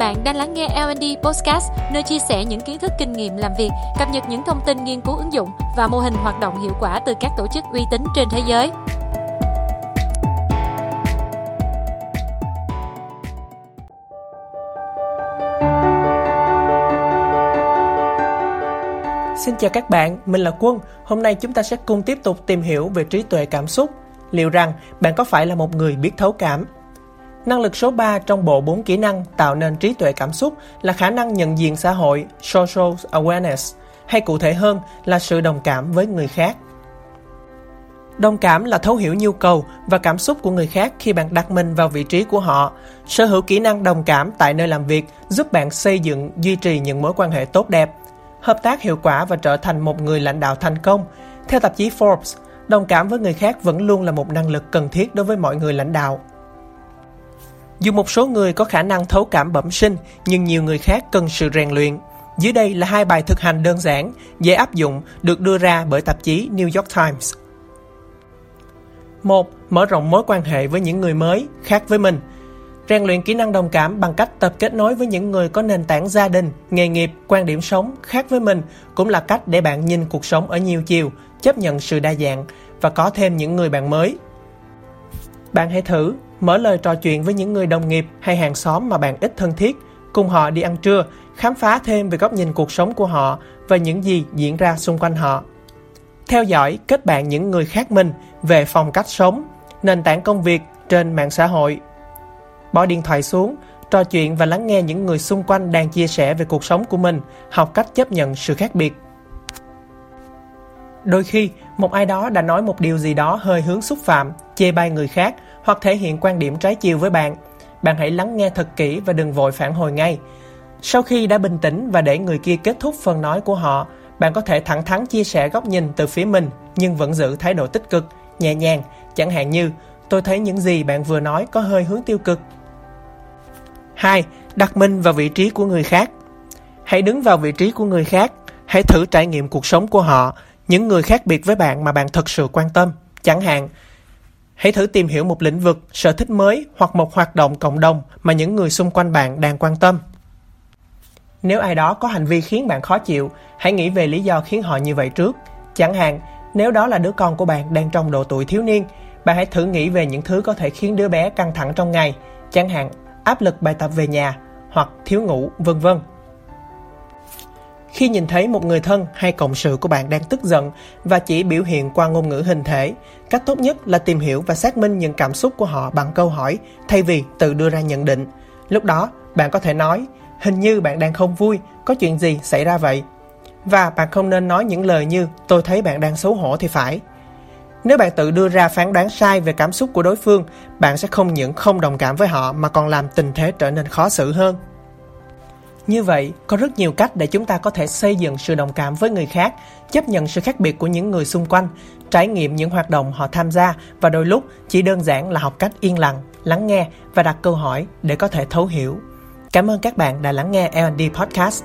Bạn đang lắng nghe L&D Podcast, nơi chia sẻ những kiến thức kinh nghiệm làm việc, cập nhật những thông tin nghiên cứu ứng dụng và mô hình hoạt động hiệu quả từ các tổ chức uy tín trên thế giới. Xin chào các bạn, mình là Quân. Hôm nay chúng ta sẽ cùng tiếp tục tìm hiểu về trí tuệ cảm xúc. Liệu rằng bạn có phải là một người biết thấu cảm? Năng lực số 3 trong bộ 4 kỹ năng tạo nên trí tuệ cảm xúc là khả năng nhận diện xã hội, social awareness, hay cụ thể hơn là sự đồng cảm với người khác. Đồng cảm là thấu hiểu nhu cầu và cảm xúc của người khác khi bạn đặt mình vào vị trí của họ. Sở hữu kỹ năng đồng cảm tại nơi làm việc giúp bạn xây dựng, duy trì những mối quan hệ tốt đẹp, hợp tác hiệu quả và trở thành một người lãnh đạo thành công. Theo tạp chí Forbes, đồng cảm với người khác vẫn luôn là một năng lực cần thiết đối với mọi người lãnh đạo. Dù một số người có khả năng thấu cảm bẩm sinh, nhưng nhiều người khác cần sự rèn luyện. Dưới đây là hai bài thực hành đơn giản, dễ áp dụng, được đưa ra bởi tạp chí New York Times. 1. Mở rộng mối quan hệ với những người mới, khác với mình. Rèn luyện kỹ năng đồng cảm bằng cách tập kết nối với những người có nền tảng gia đình, nghề nghiệp, quan điểm sống khác với mình cũng là cách để bạn nhìn cuộc sống ở nhiều chiều, chấp nhận sự đa dạng và có thêm những người bạn mới. Bạn hãy thử mở lời trò chuyện với những người đồng nghiệp hay hàng xóm mà bạn ít thân thiết, cùng họ đi ăn trưa, khám phá thêm về góc nhìn cuộc sống của họ và những gì diễn ra xung quanh họ. Theo dõi, kết bạn những người khác mình về phong cách sống, nền tảng công việc trên mạng xã hội. Bỏ điện thoại xuống, trò chuyện và lắng nghe những người xung quanh đang chia sẻ về cuộc sống của mình, học cách chấp nhận sự khác biệt. Đôi khi, một ai đó đã nói một điều gì đó hơi hướng xúc phạm, chê bai người khác hoặc thể hiện quan điểm trái chiều với bạn. Bạn hãy lắng nghe thật kỹ và đừng vội phản hồi ngay. Sau khi đã bình tĩnh và để người kia kết thúc phần nói của họ, bạn có thể thẳng thắn chia sẻ góc nhìn từ phía mình nhưng vẫn giữ thái độ tích cực, nhẹ nhàng, chẳng hạn như tôi thấy những gì bạn vừa nói có hơi hướng tiêu cực. 2. Đặt mình vào vị trí của người khác. Hãy đứng vào vị trí của người khác, hãy thử trải nghiệm cuộc sống của họ, những người khác biệt với bạn mà bạn thật sự quan tâm. Chẳng hạn, hãy thử tìm hiểu một lĩnh vực, sở thích mới hoặc một hoạt động cộng đồng mà những người xung quanh bạn đang quan tâm. Nếu ai đó có hành vi khiến bạn khó chịu, hãy nghĩ về lý do khiến họ như vậy trước. Chẳng hạn, nếu đó là đứa con của bạn đang trong độ tuổi thiếu niên, bạn hãy thử nghĩ về những thứ có thể khiến đứa bé căng thẳng trong ngày, chẳng hạn áp lực bài tập về nhà hoặc thiếu ngủ, vân vân. Khi nhìn thấy một người thân hay cộng sự của bạn đang tức giận và chỉ biểu hiện qua ngôn ngữ hình thể, cách tốt nhất là tìm hiểu và xác minh những cảm xúc của họ bằng câu hỏi thay vì tự đưa ra nhận định. Lúc đó, bạn có thể nói, hình như bạn đang không vui, có chuyện gì xảy ra vậy? Và bạn không nên nói những lời như tôi thấy bạn đang xấu hổ thì phải. Nếu bạn tự đưa ra phán đoán sai về cảm xúc của đối phương, bạn sẽ không những không đồng cảm với họ mà còn làm tình thế trở nên khó xử hơn. Như vậy, có rất nhiều cách để chúng ta có thể xây dựng sự đồng cảm với người khác, chấp nhận sự khác biệt của những người xung quanh, trải nghiệm những hoạt động họ tham gia và đôi lúc chỉ đơn giản là học cách yên lặng, lắng nghe và đặt câu hỏi để có thể thấu hiểu. Cảm ơn các bạn đã lắng nghe L&D Podcast.